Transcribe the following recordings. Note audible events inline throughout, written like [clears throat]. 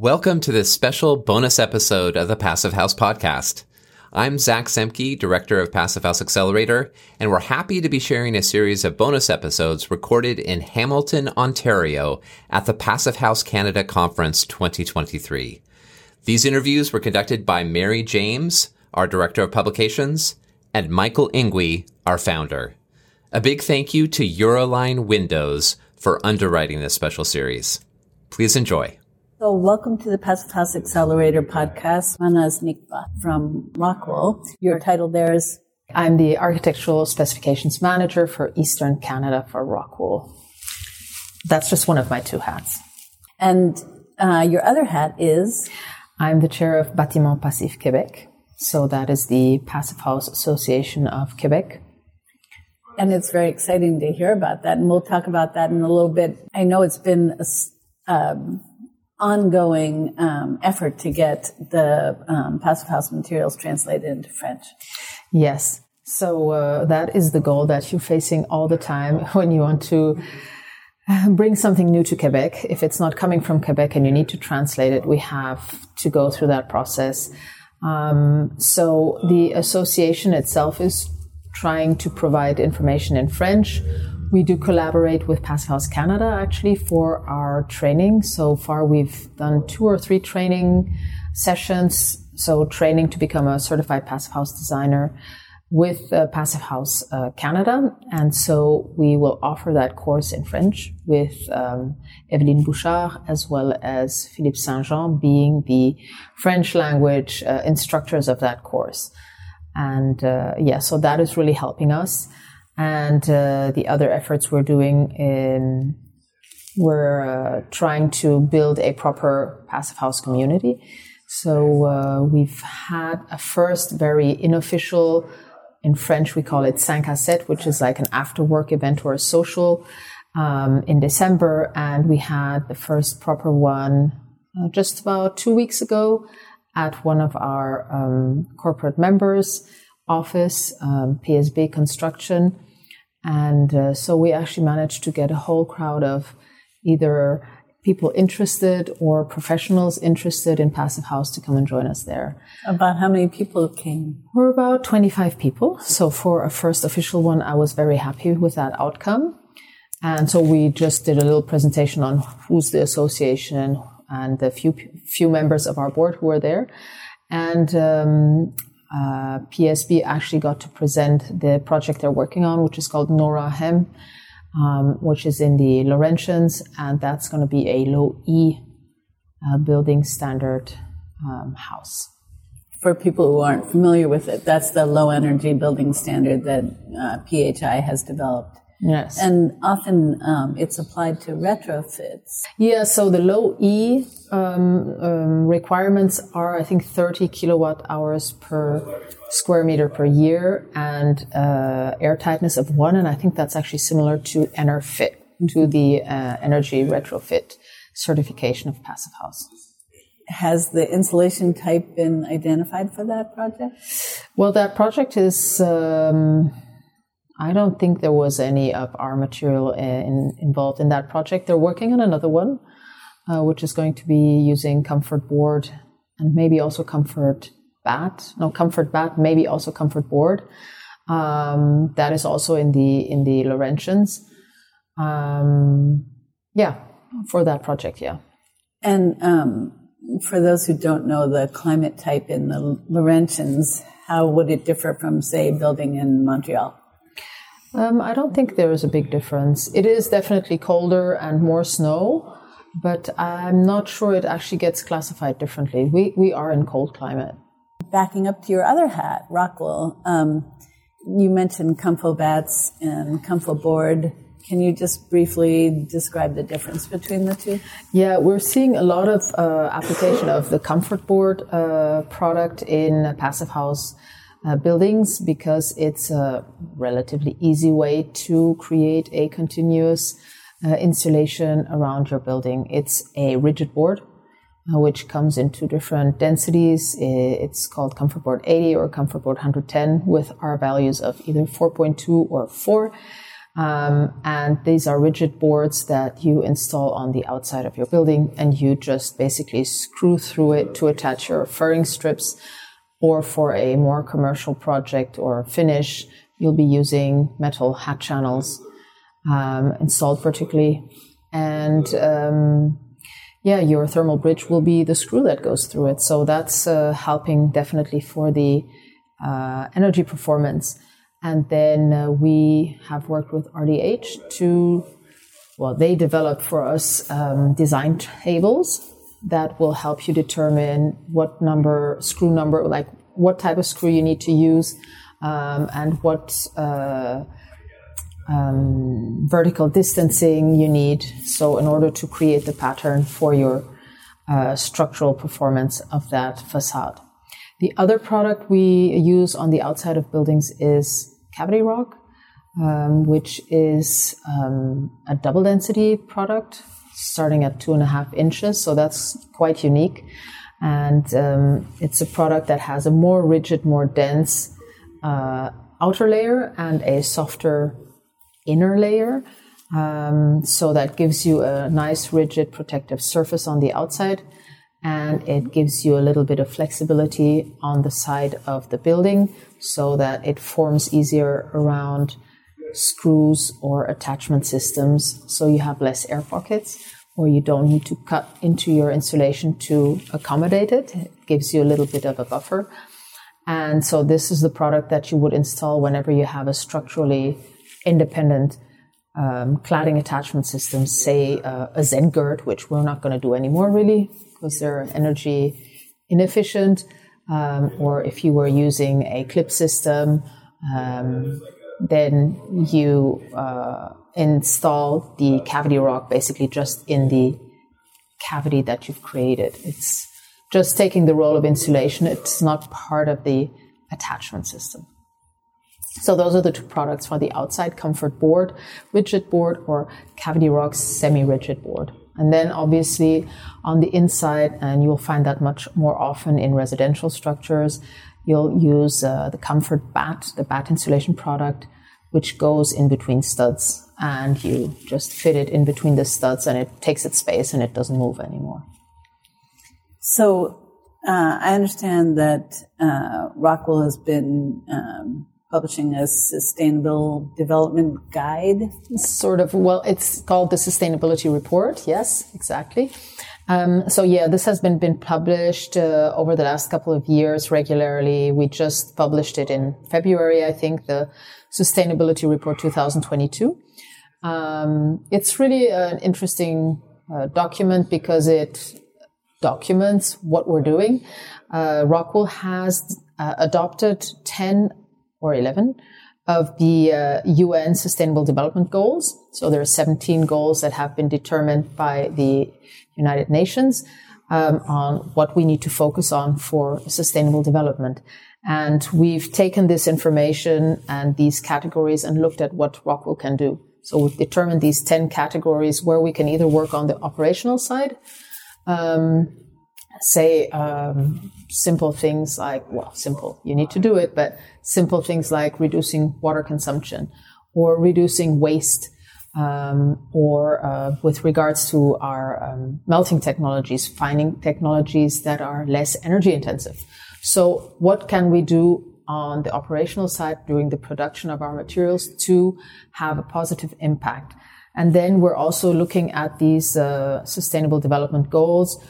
Welcome to this special bonus episode of the Passive House Podcast. I'm Zach Semke, Director of Passive House Accelerator, and we're happy to be sharing a series of bonus episodes recorded in Hamilton, Ontario at the Passive House Canada Conference 2023. These interviews were conducted by Mary James, our Director of Publications, and Michael Ingui, our founder. A big thank you to Euroline Windows for underwriting this special series. Please enjoy. So, welcome to the Passive House Accelerator podcast. Mahnaz Nikbakht from Rockwool. Your title there is I'm the Architectural Specifications Manager for Eastern Canada for Rockwool. That's just one of my two hats. And uh, your other hat is? I'm the chair of Bâtiment Passif Québec. So, that is the Passive House Association of Quebec. And it's very exciting to hear about that. And we'll talk about that in a little bit. I know it's been a, um, ongoing um, effort to get the um, passive house materials translated into French. Yes. So uh, that is the goal that you're facing all the time [laughs] when you want to uh, bring something new to Quebec. If it's not coming from Quebec and you need to translate it, we have to go through that process. Um, so the association itself is trying to provide information in French we do collaborate with Passive House Canada actually for our training. So far, we've done two or three training sessions. So, training to become a certified Passive House designer with uh, Passive House uh, Canada. And so, we will offer that course in French with um, Bouchard as well as Philippe Saint Jean being the French language uh, instructors of that course. And uh, yeah, so that is really helping us and uh, the other efforts we're doing in we're uh, trying to build a proper passive house community. So uh, we've had a first very unofficial, in French we call it 5 à 7, which is like an after work event or a social um, in December. And we had the first proper one uh, just about two weeks ago at one of our um, corporate members' office, um, PSB Construction. And uh, so we actually managed to get a whole crowd of either people interested or professionals interested in Passive House to come and join us there. About how many people came? We're about 25 people. So for a first official one, I was very happy with that outcome. And so we just did a little presentation on who's the association and the few few members of our board who were there. And um, uh, PSB actually got to present the project they're working on, which is called Nora Hem, um, which is in the Laurentians, and that's going to be a low E uh, building standard um, house. For people who aren't familiar with it, that's the low energy building standard that uh, PHI has developed. Yes. And often um, it's applied to retrofits. Yeah, so the low E um, um, requirements are, I think, 30 kilowatt hours per square meter per year and uh, air tightness of one. And I think that's actually similar to EnerPHit, to the uh, energy retrofit certification of Passive House. Has the insulation type been identified for that project? Well, that project is um, I don't think there was any of our material uh, in, involved in that project. They're working on another one, uh, which is going to be using comfort board and maybe also comfort bat. No, comfort bat, maybe also comfort board. Um, that is also in the in the Laurentians. Um, yeah, for that project, yeah. And um, for those who don't know the climate type in the Laurentians, how would it differ from, say, building in Montreal? Um, I don't think there is a big difference. It is definitely colder and more snow, but I'm not sure it actually gets classified differently. We, we are in cold climate. Backing up to your other hat, Rockwool, um, you mentioned Comfo bats and Comfo board. Can you just briefly describe the difference between the two? Yeah, we're seeing a lot of uh, application of the comfort board uh, product in passive house uh, buildings because it's a relatively easy way to create a continuous uh, around your building. It's a rigid board. Uh, which comes in two different densities. It's called Comfort Board 80 or Comfort Board 110 with R values of either 4.2 or 4. Um, and these are rigid boards that you install on the outside of your building, and you just basically screw through it to attach your furring strips. Or for a more commercial project or finish, you'll be using metal hat channels um, installed vertically. And um, yeah, your thermal bridge will be the screw that goes through it. So that's uh, helping definitely for the uh, energy performance. And then uh, we have worked with RDH to, well, they developed for us um, design tables that will help you determine what number, screw number, like what type of screw you need to use um, and what uh, um, vertical distancing you need. So, in order to create the pattern for your uh, structural performance of that facade. The other product we use on the outside of buildings is cavity rock, um, which is um, a double density product starting at two and a half inches. So that's quite unique. And um, it's a product that has a more rigid, more dense uh, outer layer and a softer inner layer. Um, so that gives you a nice, rigid, protective surface on the outside. And it gives you a little bit of flexibility on the side of the building so that it forms easier around screws or attachment systems. So you have less air pockets or you don't need to cut into your insulation to accommodate it. It gives you a little bit of a buffer. And so this is the product that you would install whenever you have a structurally independent um, cladding attachment system, say uh, a Z-girt, which we're not going to do anymore really because they're energy inefficient, um, or if you were using a clip system, um, then you uh, install the cavity rock basically just in the cavity that you've created. It's just taking the role of insulation. It's not part of the attachment system. So those are the two products for the outside comfort board, rigid board or cavity rock semi-rigid board. And then obviously on the inside, and you'll find that much more often in residential structures, you'll use uh, the comfort Bat, the batt insulation product, which goes in between studs and you just fit it in between the studs and it takes its space and it doesn't move anymore. So uh, I understand that uh, Rockwool has been um, publishing a sustainable development guide. Sort of. Well, it's called the Sustainability Report. Yes, exactly. Um, so yeah, this has been been published uh, over the last couple of years regularly. We just published it in February, I think, the Sustainability Report 2022. Um, it's really an interesting uh, document because it documents what we're doing. Uh, Rockwool has uh, adopted 10 or 11 of the uh, UN Sustainable Development Goals. So there are 17 goals that have been determined by the United Nations um, on what we need to focus on for sustainable development. And we've taken this information and these categories and looked at what Rockwool can do. So we've determined these 10 categories where we can either work on the operational side, um, say um, simple things like, well, simple, you need to do it, but simple things like reducing water consumption or reducing waste. Um, or uh, with regards to our um, melting technologies, finding technologies that are less energy intensive. So, what can we do on the operational side during the production of our materials to have a positive impact. And then we're also looking at these uh, sustainable development goals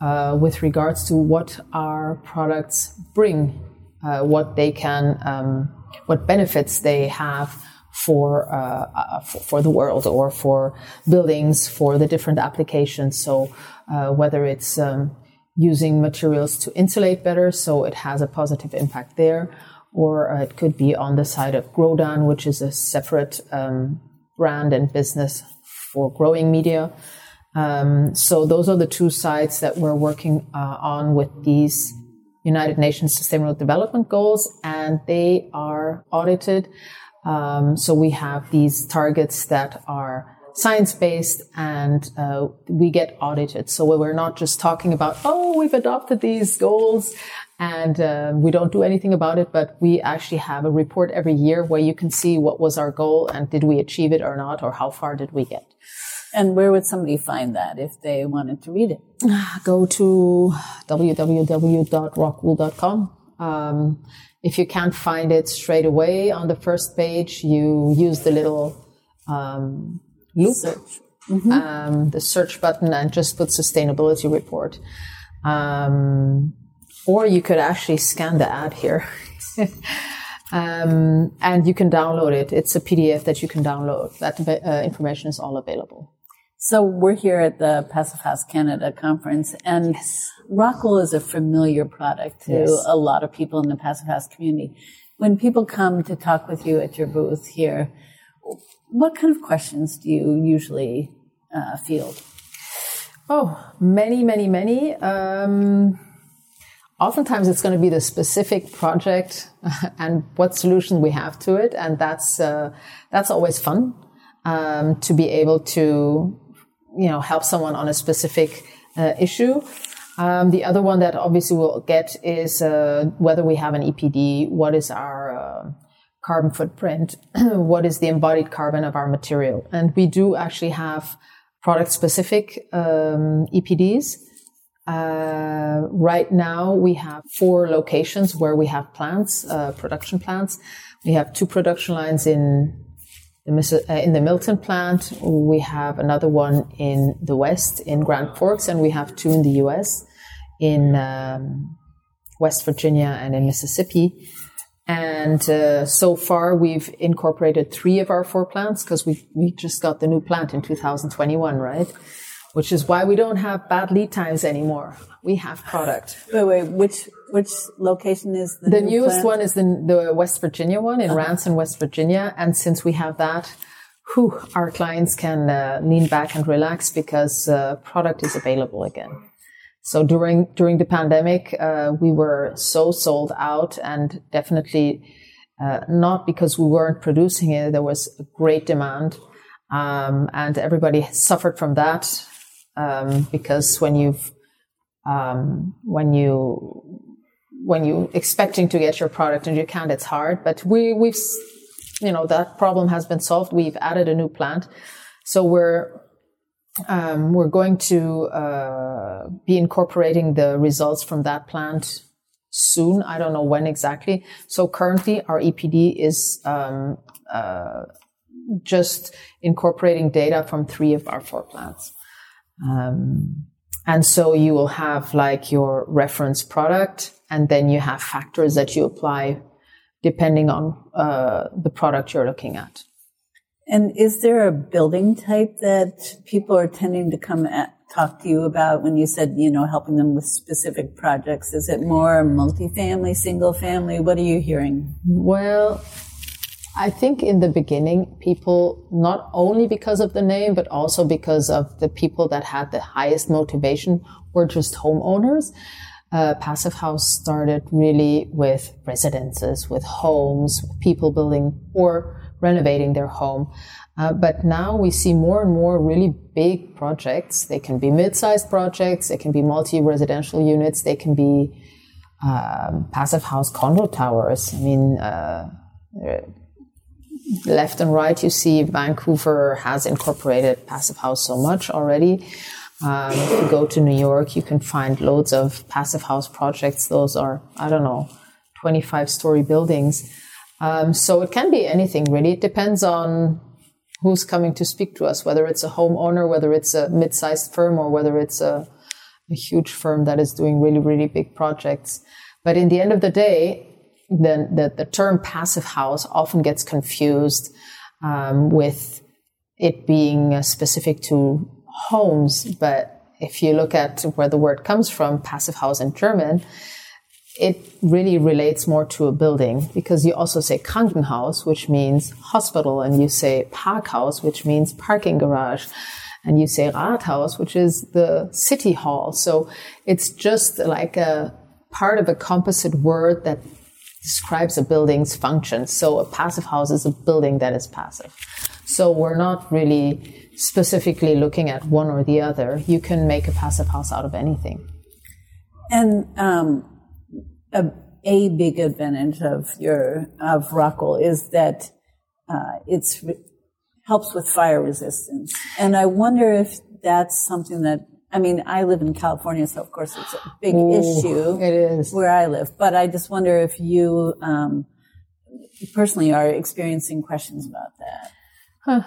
uh, with regards to what our products bring, uh, what they can, um, what benefits they have for, uh, for, for the world or for buildings, for the different applications. So uh, whether it's um, using materials to insulate better, so it has a positive impact there. Or uh, it could be on the side of Grodan, which is a separate um, brand and business for growing media. Um, so those are the two sides that we're working uh, on with these United Nations Sustainable Development Goals, and they are audited. Um, so we have these targets that are science based and uh, we get audited. So we're not just talking about, oh, we've adopted these goals and uh, we don't do anything about it, but we actually have a report every year where you can see what was our goal and did we achieve it or not, or how far did we get. And where would somebody find that if they wanted to read it? [sighs] Go to www.rockwool.com. Um, if you can't find it straight away on the first page, you use the little um, loop, Search. um, the search button, and just put sustainability report. Um, or you could actually scan the ad here. [laughs] um, and you can download it. It's a PDF that you can download. That uh, information is all available. So we're here at the Passive House Canada conference, and Rockwool is a familiar product to Yes. a lot of people in the Passive House community. When people come to talk with you at your booth here, what kind of questions do you usually uh, field? Oh, many, many, many. Um, oftentimes it's going to be the specific project [laughs] and what solution we have to it. And that's, uh, that's always fun, um, to be able to, you know, help someone on a specific uh, issue. Um, the other one that obviously we'll get is uh, whether we have an EPD, what is our uh, carbon footprint, [clears throat] what is the embodied carbon of our material. And we do actually have product specific um, EPDs. Uh, right now, we have four locations where we have plants, uh, production plants. We have two production lines in in the Milton plant. We have another one in the West in Grand Forks, and we have two in the U.S. in um, West Virginia and in Mississippi. And uh, so far, we've incorporated three of our four plants because we we just got the new plant in 2021, right? Which is why we don't have bad lead times anymore. We have product. Wait, wait, which which location is the, The new newest plant? one is the, the West Virginia one in Ranson, West Virginia. And since we have that, whew, our clients can uh, lean back and relax because uh, product is available again. So during during the pandemic, uh, we were so sold out, and definitely uh, not because we weren't producing it. There was a great demand, um, and everybody suffered from that um, because when you've um, when you when you expecting to get your product and you can't, it's hard. But we we've you know that problem has been solved. We've added a new plant, so we're um, we're going to uh, be incorporating the results from that plant soon. I don't know when exactly. So currently, our EPD is um, uh, just incorporating data from three of our four plants. Um, and so you will have like your reference product, and then you have factors that you apply depending on uh, the product you're looking at. And is there a building type that people are tending to come at, talk to you about when you said, you know, helping them with specific projects? Is it more multifamily, single family? What are you hearing? Well, I think in the beginning, people, not only because of the name, but also because of the people that had the highest motivation were just homeowners. Uh, Passive House started really with residences, with homes, people building or renovating their home. Uh, but now we see more and more really big projects. They can be mid-sized projects, they can be multi-residential units, they can be um, passive house condo towers. I mean, uh, left and right, you see Vancouver has incorporated passive house so much already. Um, if you go to New York, you can find loads of passive house projects. Those are, I don't know, 25 story buildings. Um, so it can be anything really. It depends on who's coming to speak to us, whether it's a homeowner, whether it's a mid sized firm, or whether it's a, a huge firm that is doing really, really big projects. But in the end of the day, the, the, the term passive house often gets confused um, with it being uh, specific to homes. But if you look at where the word comes from, passive house in German, it really relates more to a building because you also say Krankenhaus, which means hospital, and you say Parkhaus, which means parking garage, and you say Rathaus, which is the city hall. So it's just like a part of a composite word that describes a building's function. So a passive house is a building that is passive. So we're not really specifically looking at one or the other. You can make a passive house out of anything. And um, a, a big advantage of your of Rockwool is that uh, it's helps with fire resistance. And I wonder if that's something that I mean, I live in California, so of course it's a big Ooh, issue. It is where I live, but I just wonder if you um, personally are experiencing questions about that. Huh.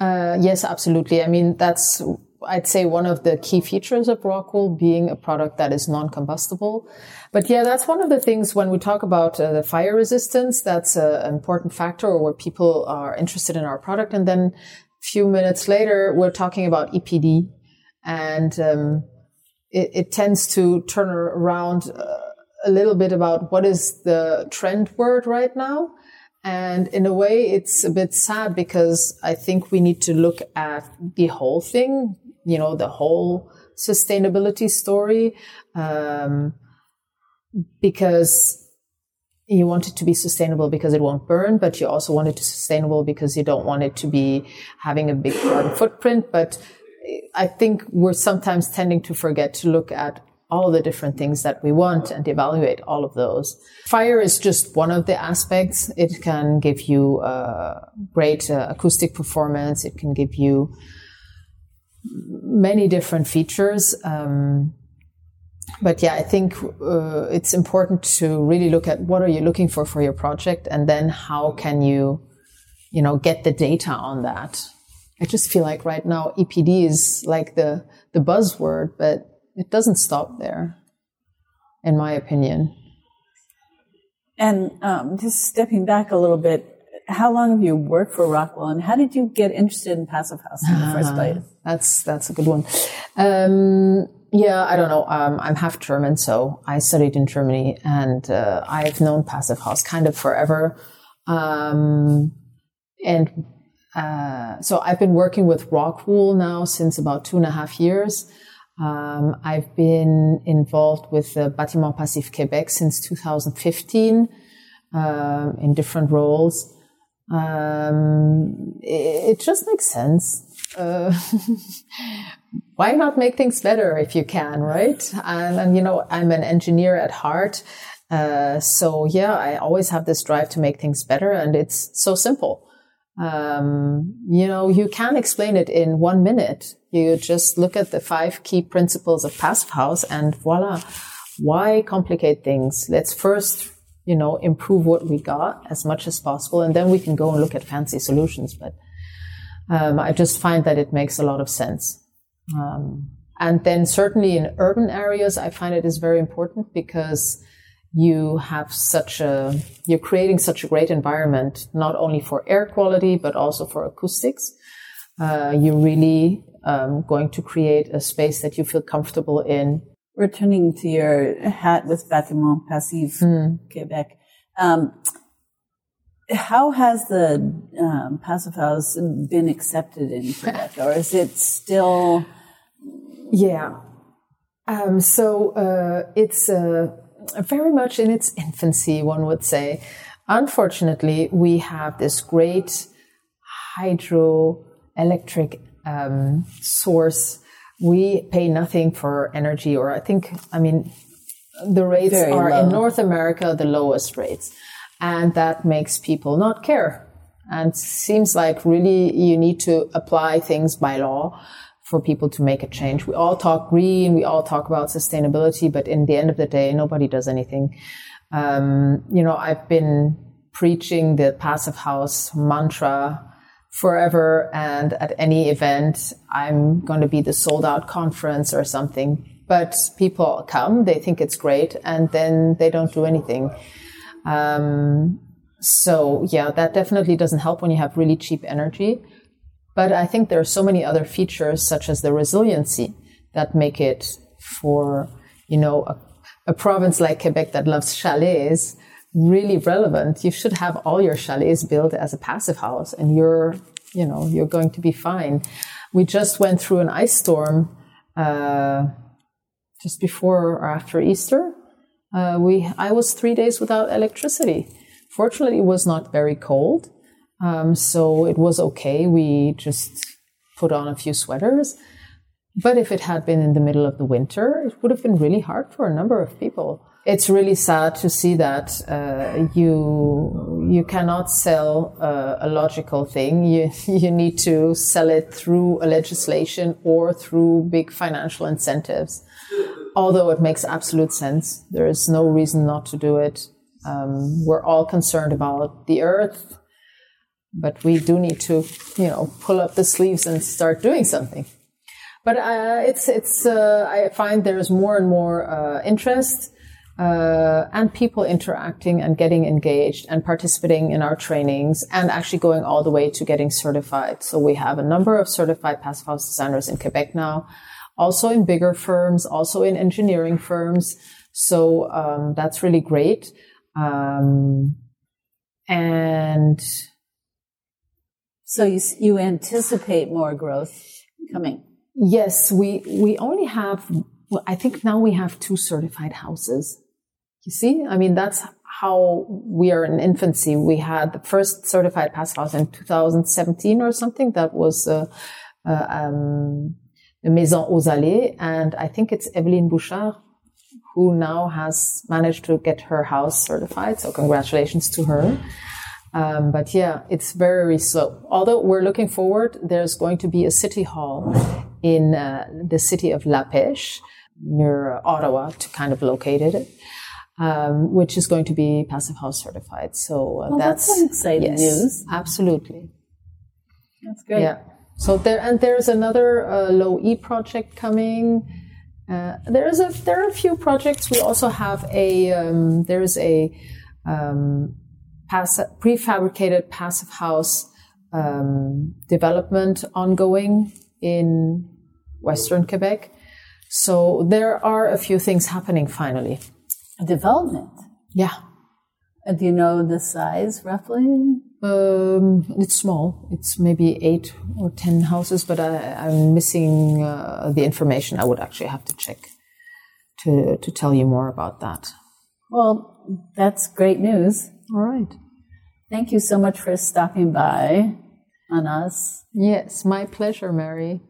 Uh, yes, absolutely. I mean, that's I'd say one of the key features of Rockwool being a product that is non-combustible. But yeah, that's one of the things when we talk about uh, the fire resistance, that's an important factor where people are interested in our product. And then a few minutes later, we're talking about EPD and um, it, it, tends to turn around uh, a little bit about what is the trend word right now. And in a way, it's a bit sad because I think we need to look at the whole thing, you know, the whole sustainability story, um, because you want it to be sustainable because it won't burn, but you also want it to be sustainable because you don't want it to be having a big carbon footprint. But I think we're sometimes tending to forget to look at all the different things that we want and evaluate all of those. Fire is just one of the aspects. It can give you uh, great uh, acoustic performance. It can give you many different features. Um, but yeah, I think uh, it's important to really look at what are you looking for for your project, and then how can you, you know, get the data on that. I just feel like right now EPD is like the the buzzword, but it doesn't stop there, in my opinion. And um, just stepping back a little bit, how long have you worked for Rockwool, and how did you get interested in passive house in the first place? That's that's a good one. Um, yeah, I don't know. Um, I'm half German, so I studied in Germany, and uh, I've known passive house kind of forever. Um, and uh, so I've been working with Rockwool now since about two and a half years. Um, I've been involved with the Bâtiment Passif Québec since 2015 um, in different roles. Um, it, it, just makes sense. Uh, [laughs] why not make things better if you can, right? And, and you know, I'm an engineer at heart. Uh, so yeah, I always have this drive to make things better and it's so simple. Um, you know, you can explain it in one minute. You just look at the five key principles of Passive House and voila. Why complicate things? Let's first, you know, improve what we got as much as possible, and then we can go and look at fancy solutions. But um, I just find that it makes a lot of sense. Um, and then certainly in urban areas, I find it is very important because you have such a, you're creating such a great environment, not only for air quality, but also for acoustics. Uh, you're really um, going to create a space that you feel comfortable in. Returning to your hat with Bâtiment Passif mm. Quebec, um, how has the um, passive house been accepted in Quebec, or is it still? Yeah, um, so uh, it's uh, very much in its infancy, one would say. Unfortunately, we have this great hydroelectric um, source. We pay nothing for energy, or I think, I mean, the rates Very are low. in North America the lowest rates. And that makes people not care. And seems like really you need to apply things by law for people to make a change. We all talk green, we all talk about sustainability, but in the end of the day, nobody does anything. Um, you know, I've been preaching the passive house mantra forever, and at any event, I'm going to be the sold out conference or something. But people come, they think it's great, and then they don't do anything. Um, so yeah, that definitely doesn't help when you have really cheap energy. But I think there are so many other features, such as the resiliency, that make it for, you know, a, a province like Quebec that loves chalets really relevant. You should have all your chalets built as a passive house and you're, you know, you're going to be fine. We just went through an ice storm, uh, just before or after Easter. Uh, we, I was three days without electricity. Fortunately, it was not very cold. Um, so it was okay. We just put on a few sweaters. But if it had been in the middle of the winter, it would have been really hard for a number of people. It's really sad to see that uh, you you cannot sell uh, a logical thing. You [laughs] you need to sell it through a legislation or through big financial incentives. Although it makes absolute sense, there is no reason not to do it. Um, we're all concerned about the earth, but we do need to, you know, pull up the sleeves and start doing something. But uh, it's it's uh, I find there's more and more uh, interest uh, and people interacting and getting engaged and participating in our trainings and actually going all the way to getting certified. So we have a number of certified passive house designers in Quebec now, also in bigger firms, also in engineering firms. So um, that's really great. Um, and so you, you anticipate more growth coming. Yes, we we only have. Well, I think now we have two certified houses. You see, I mean that's how we are in infancy. We had the first certified pass house in 2017 or something. That was uh, uh, um, the Maison aux Allées, and I think it's Evelyne Bouchard who now has managed to get her house certified. So congratulations to her. Um, but yeah, it's very slow. Although we're looking forward, there's going to be a city hall in uh, the city of La Pêche near Ottawa to kind of locate it. Um, which is going to be passive house certified. So uh, well, that's, that's exciting yes, news. Absolutely. That's great. Yeah. So there and there's another uh, low E project coming. Uh, there's a there are a few projects. We also have a um, there's a um, pass- prefabricated passive house um, development ongoing in Western Quebec. So there are a few things happening finally. Development? Yeah. And do you know the size roughly? Um, it's small. It's maybe eight or ten houses, but I, am missing uh, the information. I would actually have to check to to tell you more about that. Well, that's great news. All right. Thank you so much for stopping by on us. Yes, my pleasure, Mary.